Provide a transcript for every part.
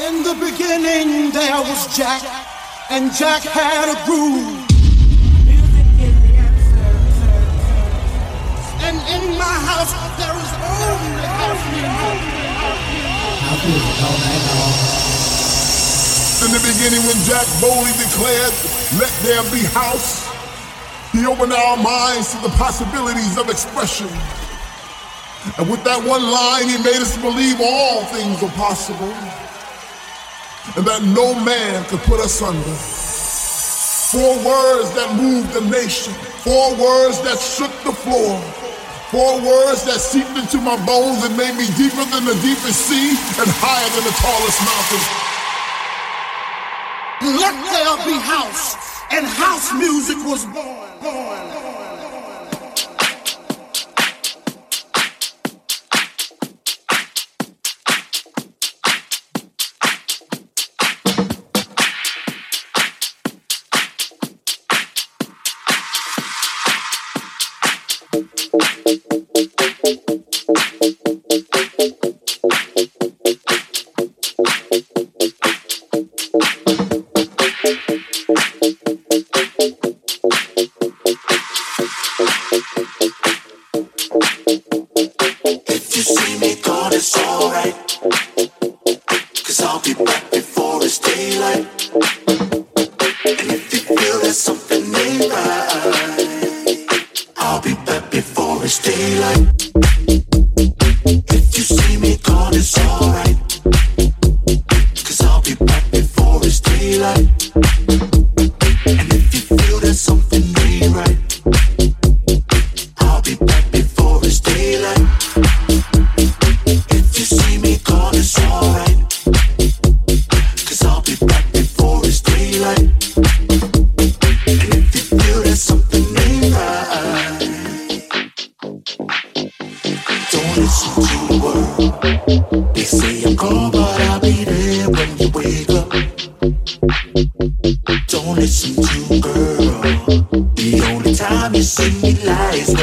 In the beginning there was Jack, and Jack had a groove. And in my house there is only music. In the beginning, when Jack boldly declared, Let there be house, he opened our minds to the possibilities of expression. And with that one line, he made us believe all things are possible and that no man could put us under. Four words that moved the nation, four words that shook the floor, four words that seeped into my bones and made me deeper than the deepest sea and higher than the tallest mountain. Let there be house, and house music was born. born. Recently, you sing me lies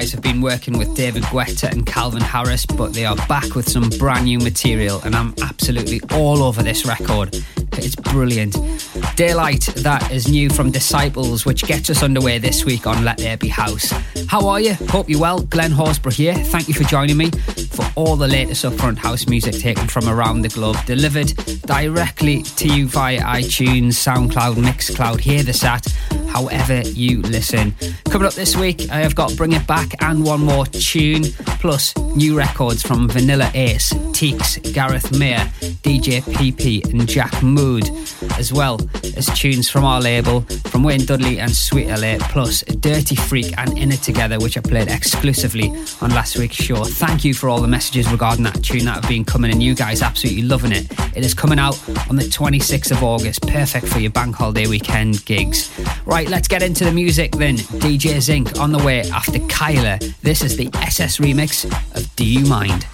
guys have been working with David Guetta and Calvin Harris, but they are back with some brand new material, and I'm absolutely all over this record. It's brilliant. Daylight, that is new from Disciples, which gets us underway this week on Let There Be House. How are you? Hope you're well. Glenn Horsburgh here. Thank you for joining me for all the latest upfront house music taken from around the globe, delivered directly to you via iTunes, SoundCloud, Mixcloud. Hear the sat however you listen. Coming up this week, I have got Bring It Back and one more tune, plus new records from Vanilla Ace, Teeks, Gareth Mayer, DJ PP, and Jack Mood, as well as tunes from our label, from Wayne Dudley and Sweet LA, plus Dirty Freak and In It Together, which I played exclusively on last week's show. Thank you for all the messages regarding that tune that have been coming in. You guys absolutely loving it. It is coming out on the 26th of August, perfect for your bank holiday weekend gigs. Right, let's get into the music then. DJ Zinc on the way after Kyla. This is the SS remix of Do You Mind?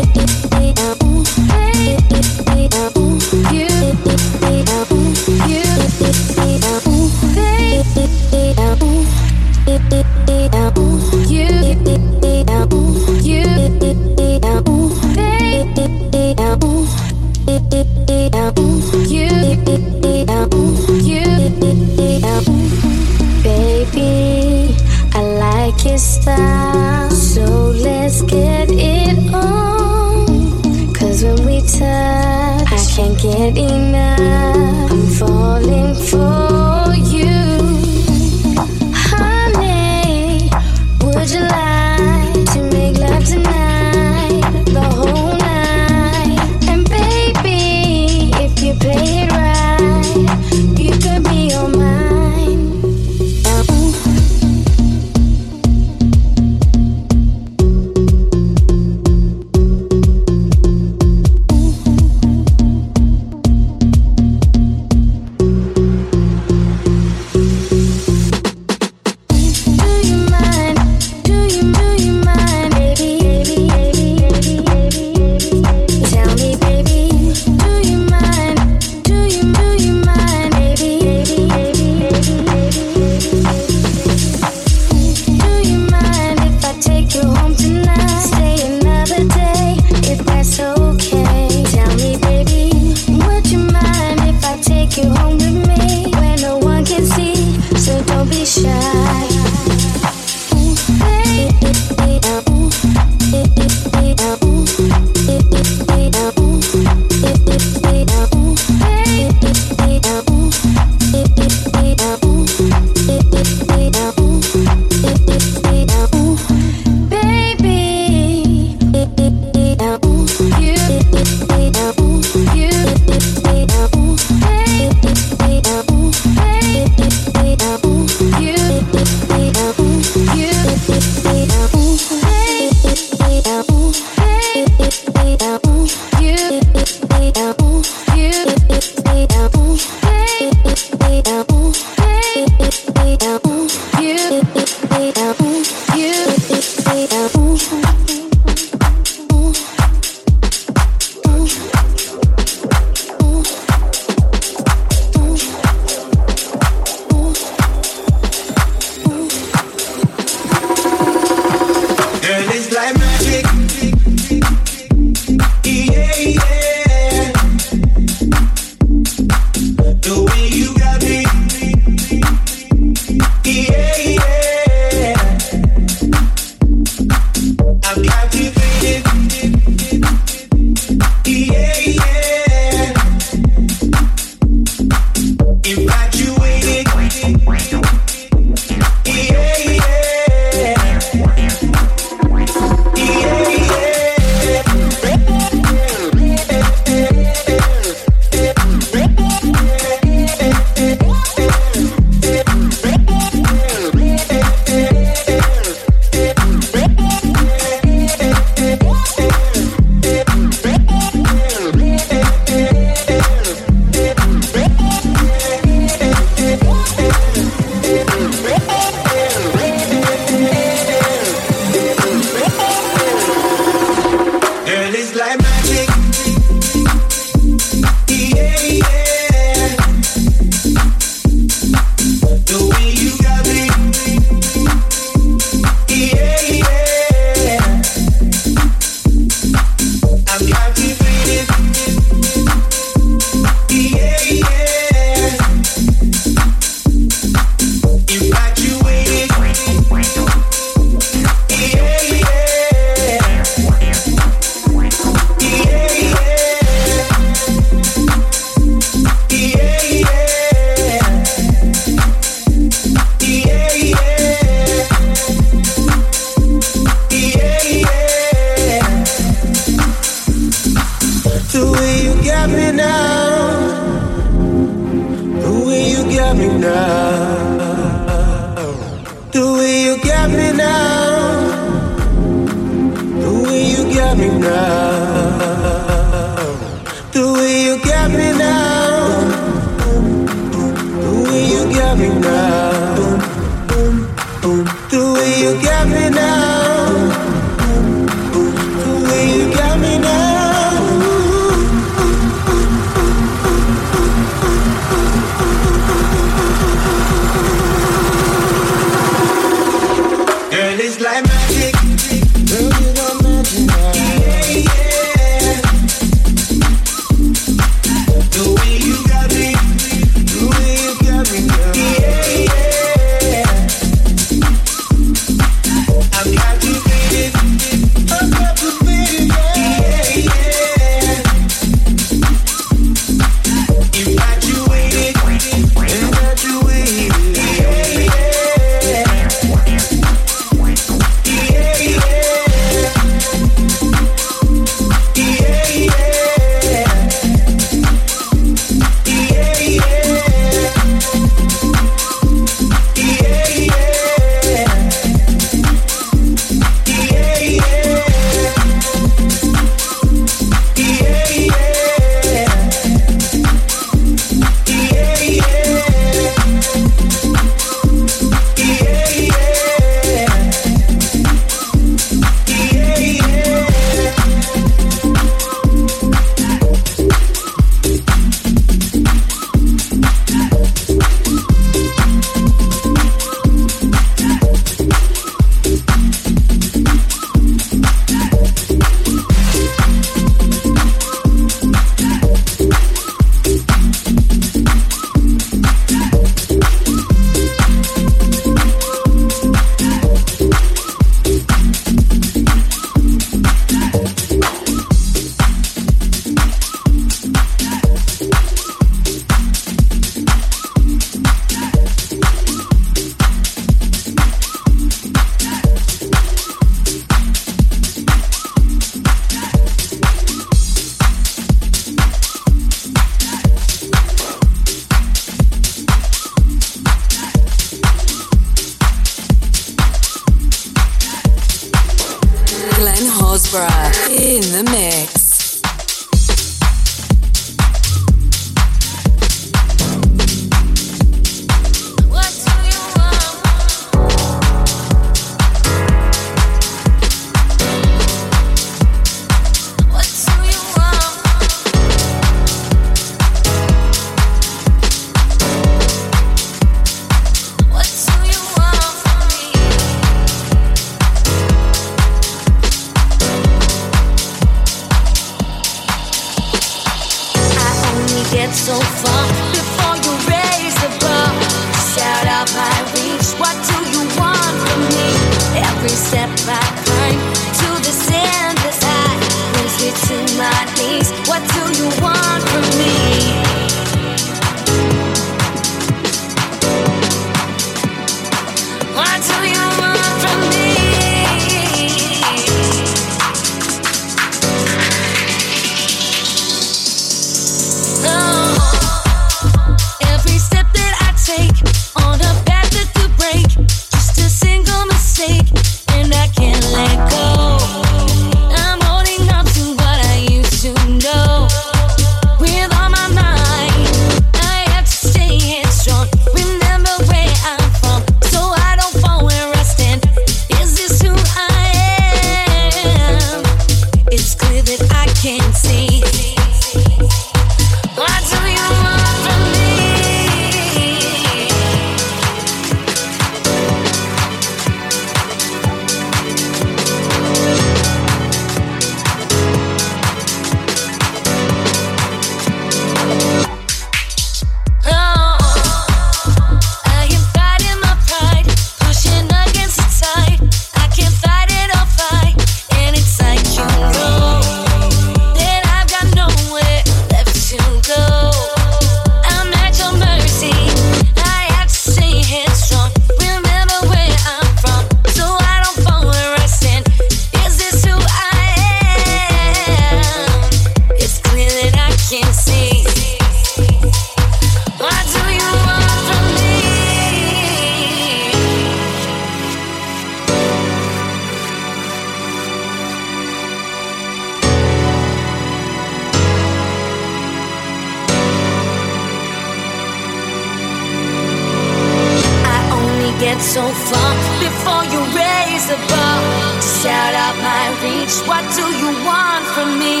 Reach, what do you want from me?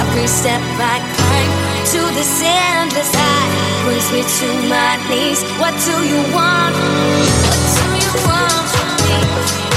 Every step I climb to this endless high brings me to my knees. What do you want? What do you want from me?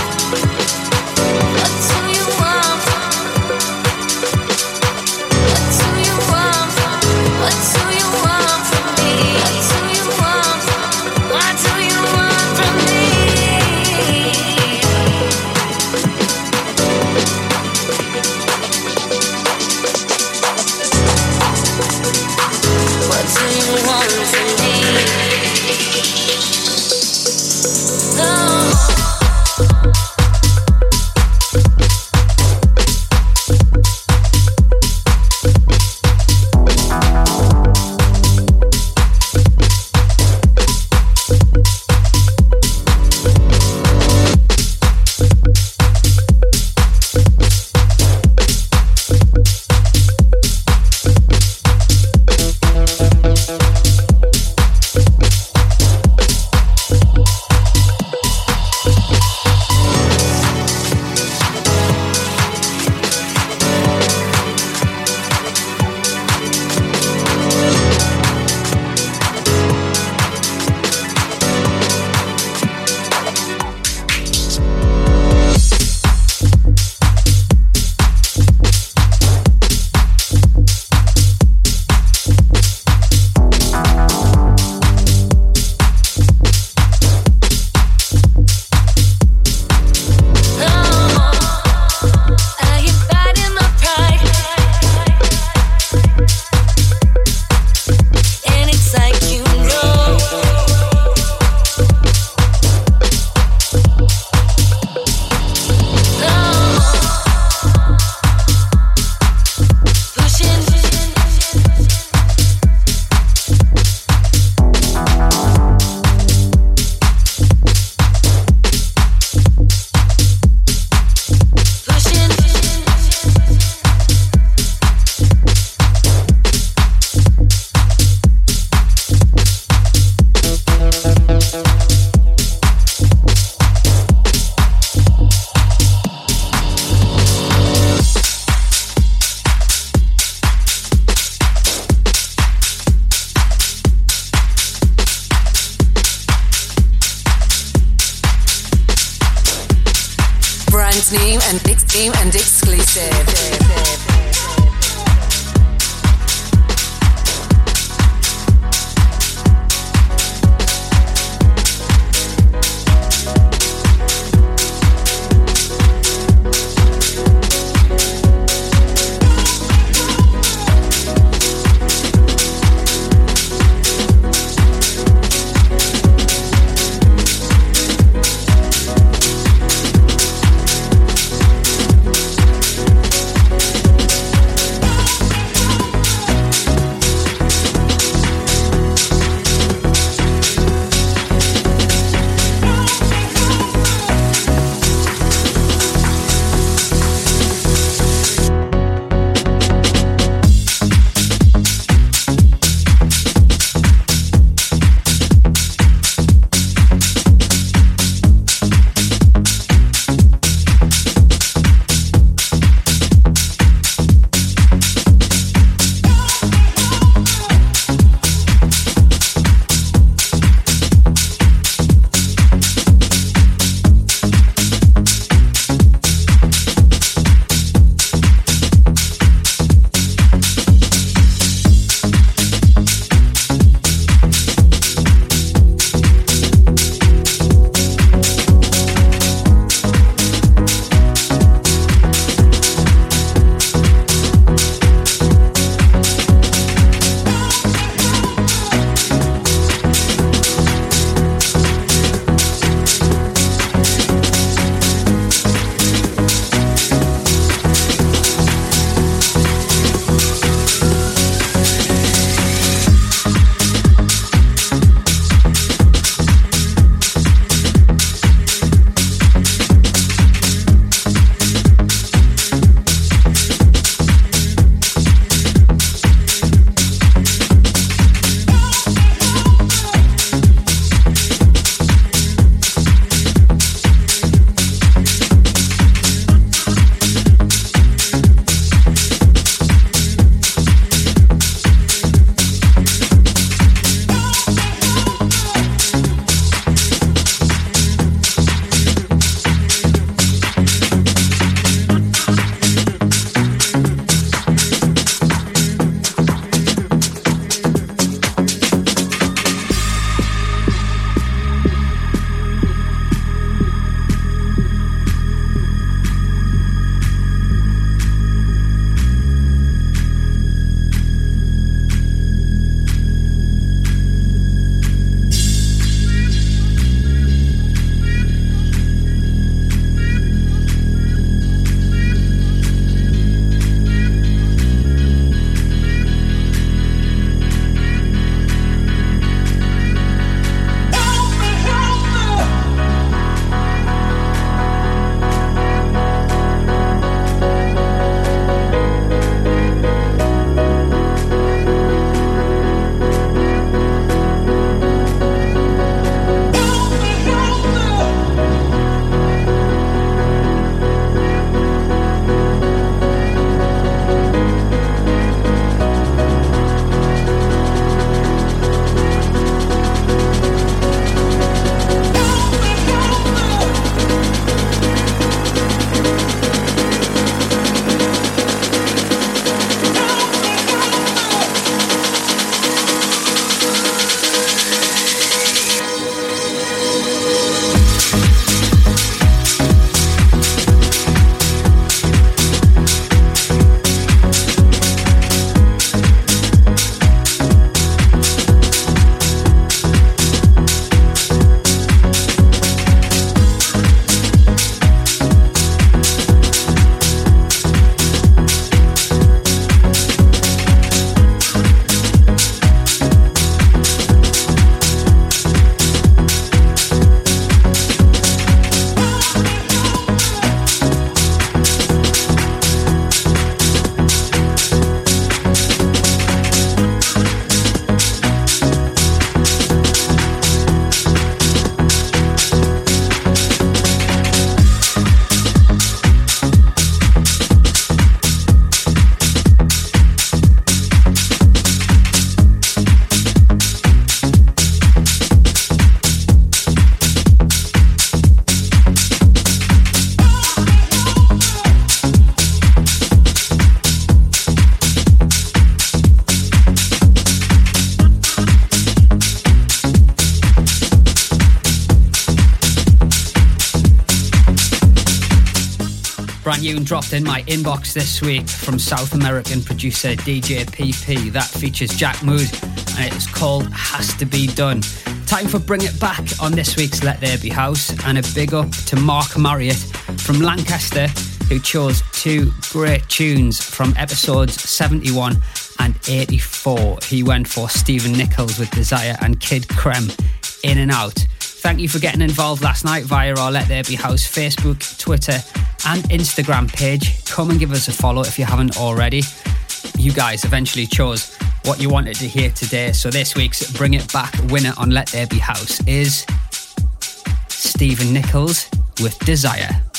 And dropped in my inbox this week from South American producer DJ PP. That features Jack Mood and it's called Has to Be Done. Time for Bring It Back on this week's Let There Be House and a big up to Mark Marriott from Lancaster who chose two great tunes from episodes 71 and 84. He went for Stephen Nichols with Desire and Kid Creme in and out. Thank you for getting involved last night via our Let There Be House Facebook, Twitter, and Instagram page. Come and give us a follow if you haven't already. You guys eventually chose what you wanted to hear today, so this week's Bring It Back winner on Let There Be House is Stephen Nichols with Desire.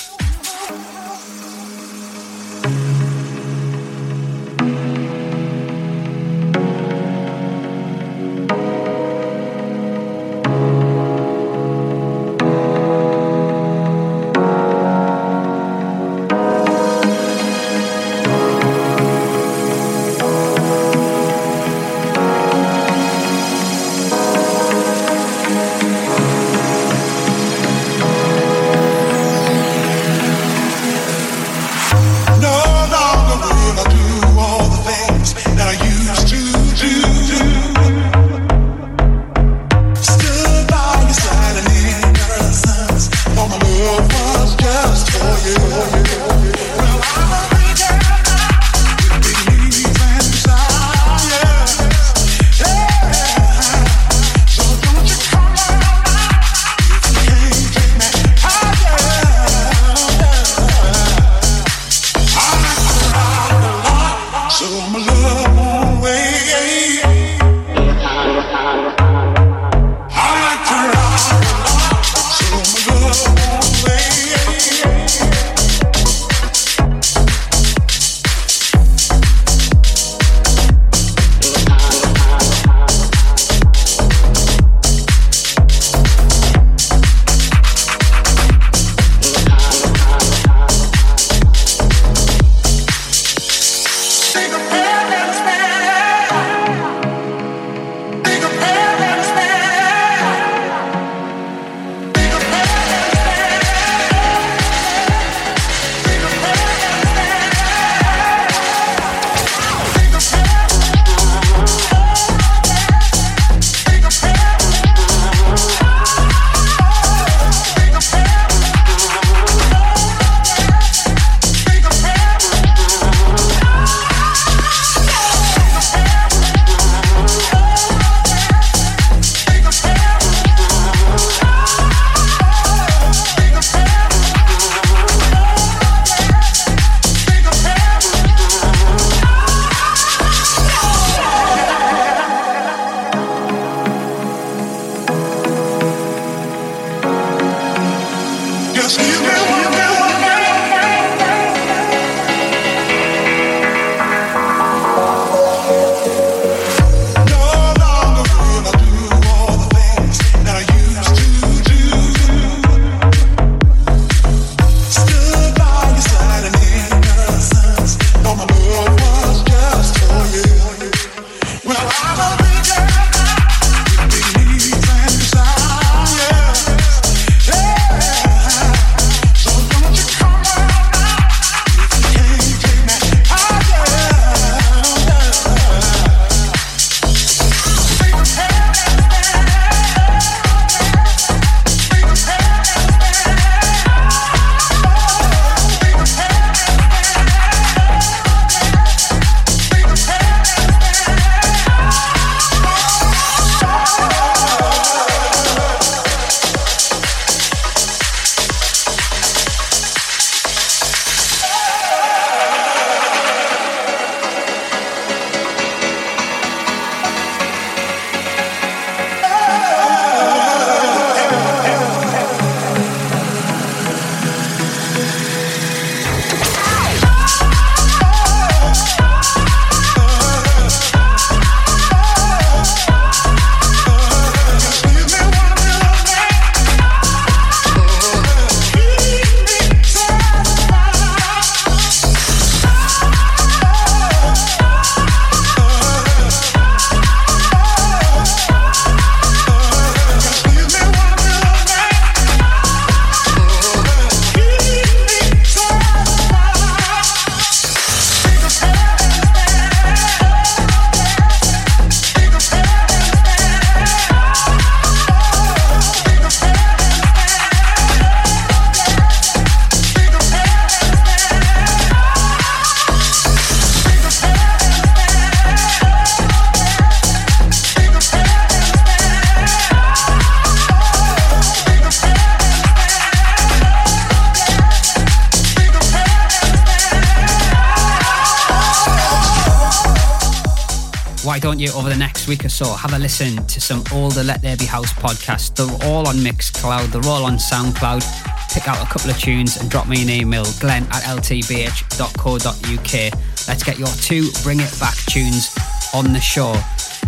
So, have a listen to some older Let There Be House podcasts. They're all on Mixcloud, they're all on SoundCloud. Pick out a couple of tunes and drop me an email, glenn at ltbh.co.uk. Let's get your two Bring It Back tunes on the show.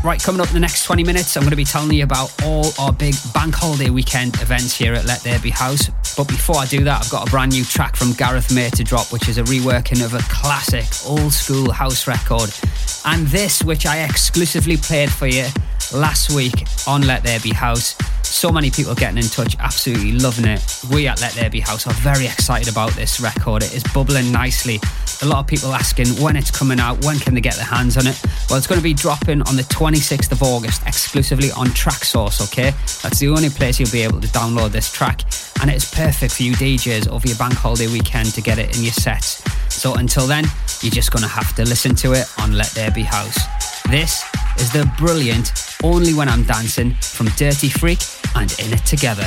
Right, coming up in the next 20 minutes, I'm going to be telling you about all our big bank holiday weekend events here at Let There Be House. But before I do that, I've got a brand new track from Gareth May to drop, which is a reworking of a classic old school house record. And this, which I exclusively played for you last week on Let There Be House. So many people getting in touch, absolutely loving it. We at Let There Be House are very excited about this record. It is bubbling nicely. A lot of people asking when it's coming out, when can they get their hands on it? Well, it's going to be dropping on the 26th of August exclusively on Traxsource, okay? That's the only place you'll be able to download this track. And it's perfect for you DJs over your bank holiday weekend to get it in your sets. So until then, you're just going to have to listen to it on Let There Be House. This is the brilliant Only When I'm Dancing from Dirty Freak and In It Together.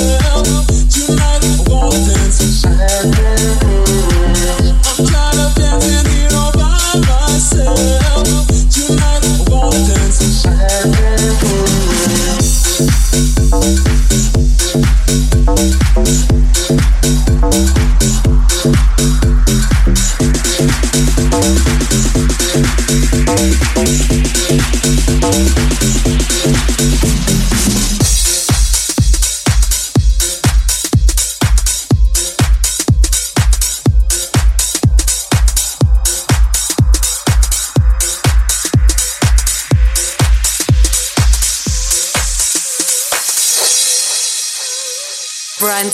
girl, tonight I wanna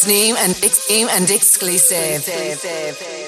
new and, and exclusive. New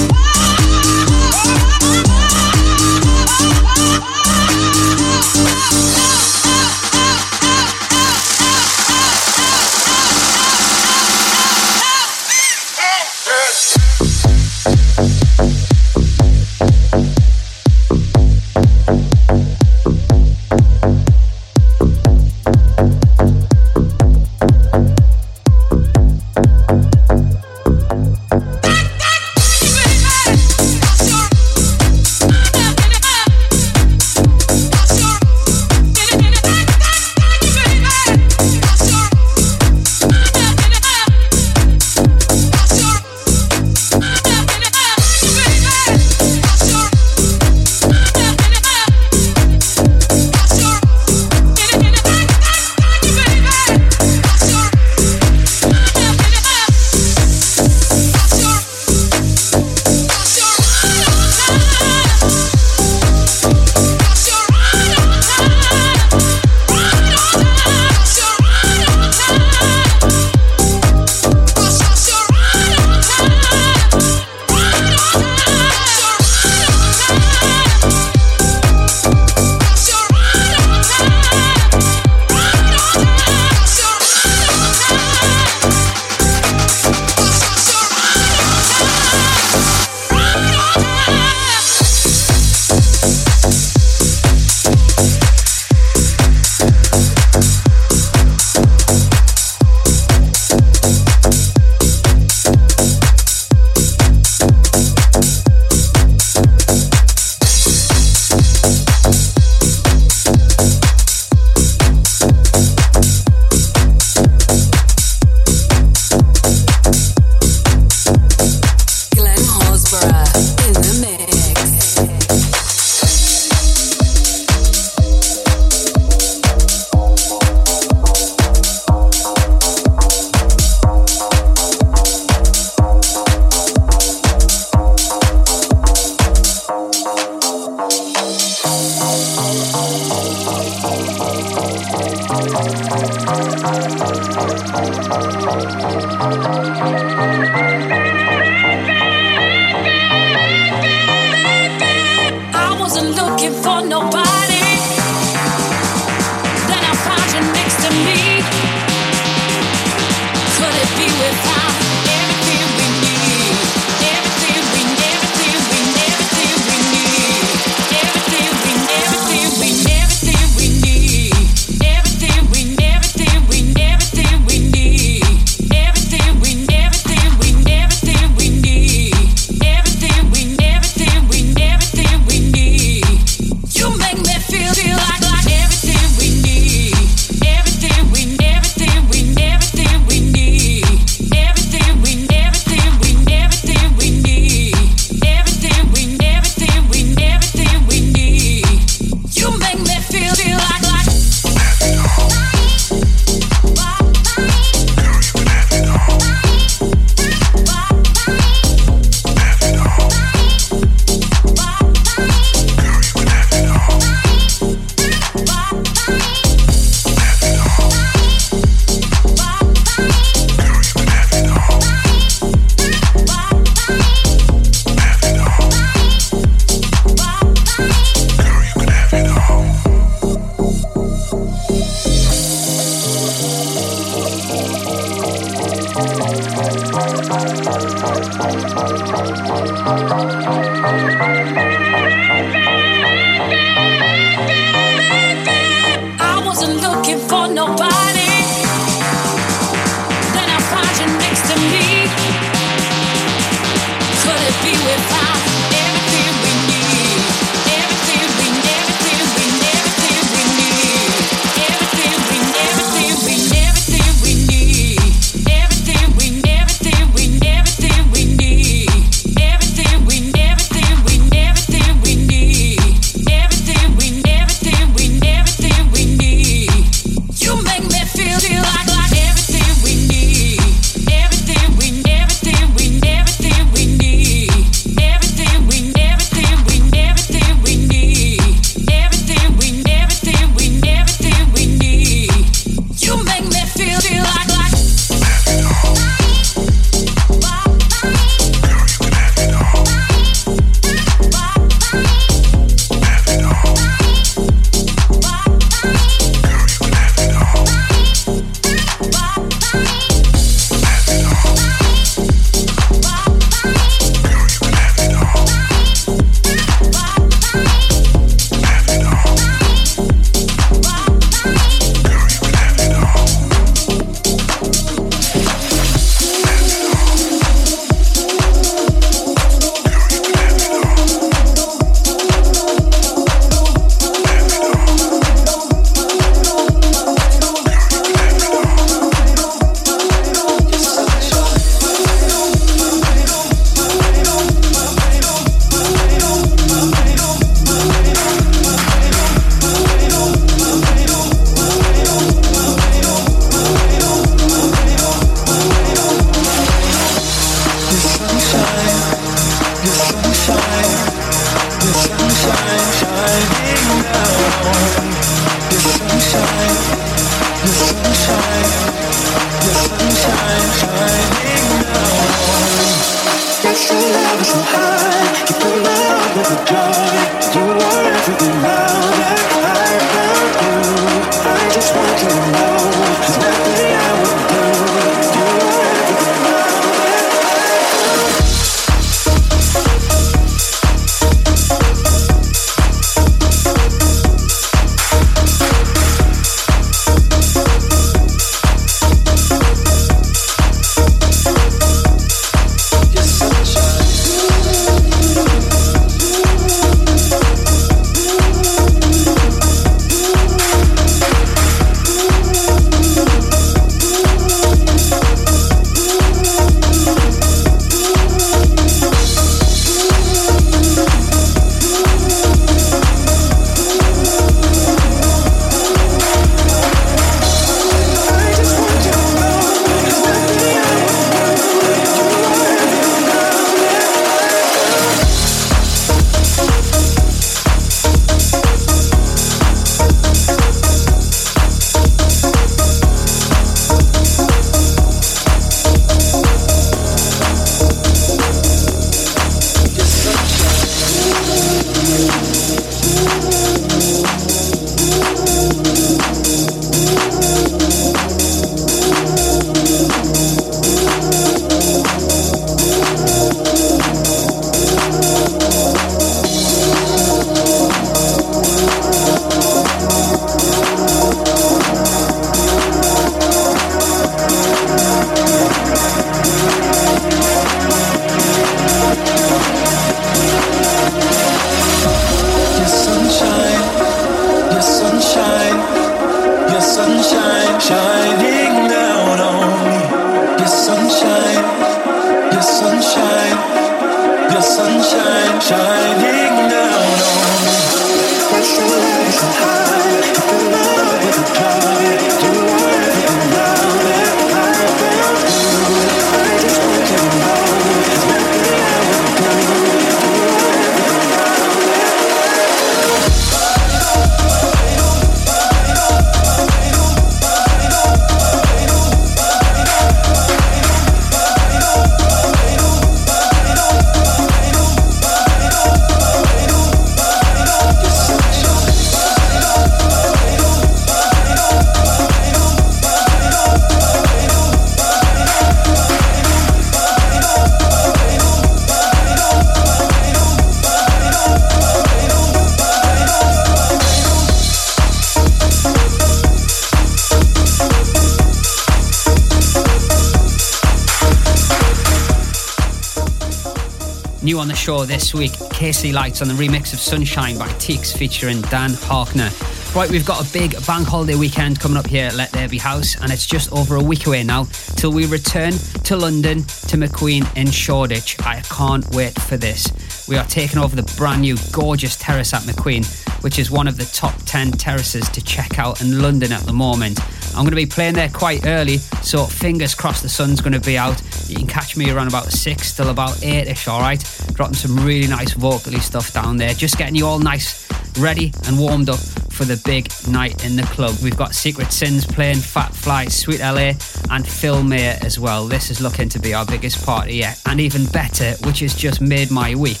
show this week, Casey Lights on the remix of Sunshine by Teeks featuring Dan Harkner. Right, we've got a big bank holiday weekend coming up here at Let There Be House, and it's just over a week away now till we return to London to McQueen in Shoreditch. I can't wait for this. We are taking over the brand new gorgeous terrace at McQueen, which is one of the top 10 terraces to check out in London at the moment. I'm going to be playing there quite early, so fingers crossed the sun's going to be out. You can catch me around about 6 till about 8 ish, alright? Dropping some really nice vocally stuff down there, just getting you all nice, ready, and warmed up for the big night in the club. We've got Secret Sins playing, Fat Fly, Sweet LA, and Phil Mayer as well. This is looking to be our biggest party yet. And even better, which has just made my week,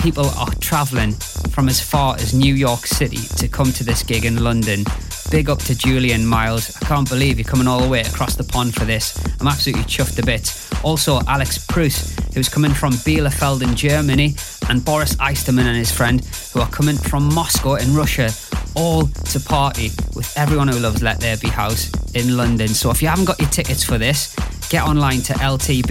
people are travelling from as far as New York City to come to this gig in London. Big up to Julian Miles. I can't believe you're coming all the way across the pond for this. I'm absolutely chuffed a bit. Also, Alex Who's coming from Bielefeld in Germany, and Boris Eisterman and his friend, who are coming from Moscow in Russia, all to party with everyone who loves Let There Be House in London. So if you haven't got your tickets for this, get online to ltbh.co.uk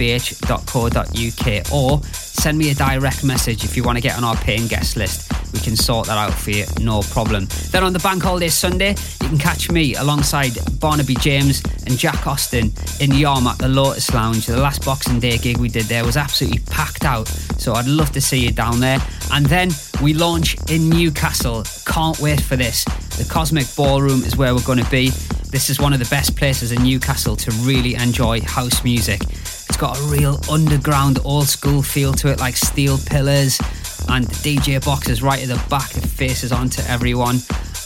or send me a direct message if you want to get on our paying guest list. We can sort that out for you, no problem. Then on the bank holiday Sunday, you can catch me alongside Barnaby James and Jack Austin in the Yarm at the Lotus Lounge. The last Boxing Day gig we did there was absolutely packed out, so I'd love to see you down there. And then we launch in Newcastle. Can't wait for this. The Cosmic Ballroom is where we're going to be. This is one of the best places in Newcastle to really enjoy house music. It's got a real underground, old school feel to it, like steel pillars, and the DJ box is right at the back, it faces onto everyone.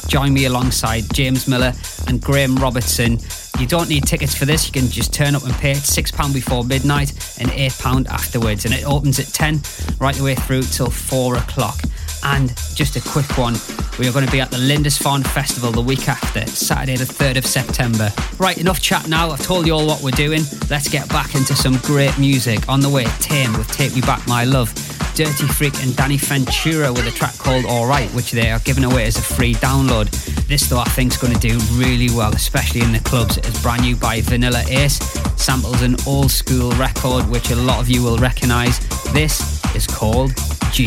Join me alongside James Miller and Graham Robertson. You don't need tickets for this, you can just turn up and pay it £6 before midnight and £8 afterwards. And it opens at 10 right the way through till 4 o'clock. And just a quick one, we are going to be at the Lindisfarne Festival the week after, Saturday the 3rd of September. Right, enough chat now. I've told you all what we're doing. Let's get back into some great music. On the way, Tame with Take Me Back My Love. Dirty Freak and Danny Ventura with a track called Alright, which they are giving away as a free download. This, though, I think is going to do really well, especially in the clubs. It's brand new by Vanilla Ace, samples an old school record, which a lot of you will recognise. This is called G.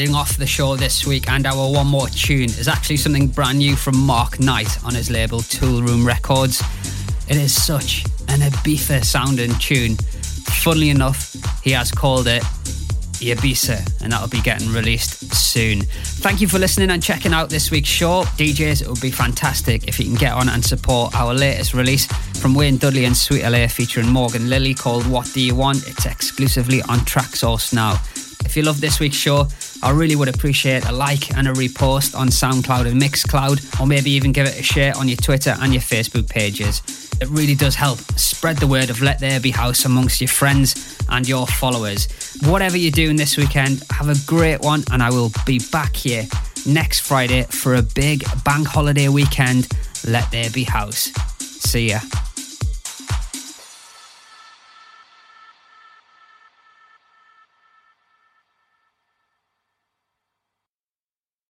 Rounding off the show this week and our one more tune is actually something brand new from Mark Knight on his label Toolroom Records. It is such an Ibiza sounding tune. Funnily enough, he has called it Ibiza, and that'll be getting released soon. Thank you for listening and checking out this week's show. DJs, it would be fantastic if you can get on and support our latest release from Wayne Dudley and Sweet LA featuring Morgan Lilly called What Do You Want? It's exclusively on Traxsource now. If you love this week's show, I really would appreciate a like and a repost on SoundCloud and Mixcloud, or maybe even give it a share on your Twitter and your Facebook pages. It really does help spread the word of Let There Be House amongst your friends and your followers. Whatever you're doing this weekend, have a great one, and I will be back here next Friday for a big bank holiday weekend. Let There Be House. See ya.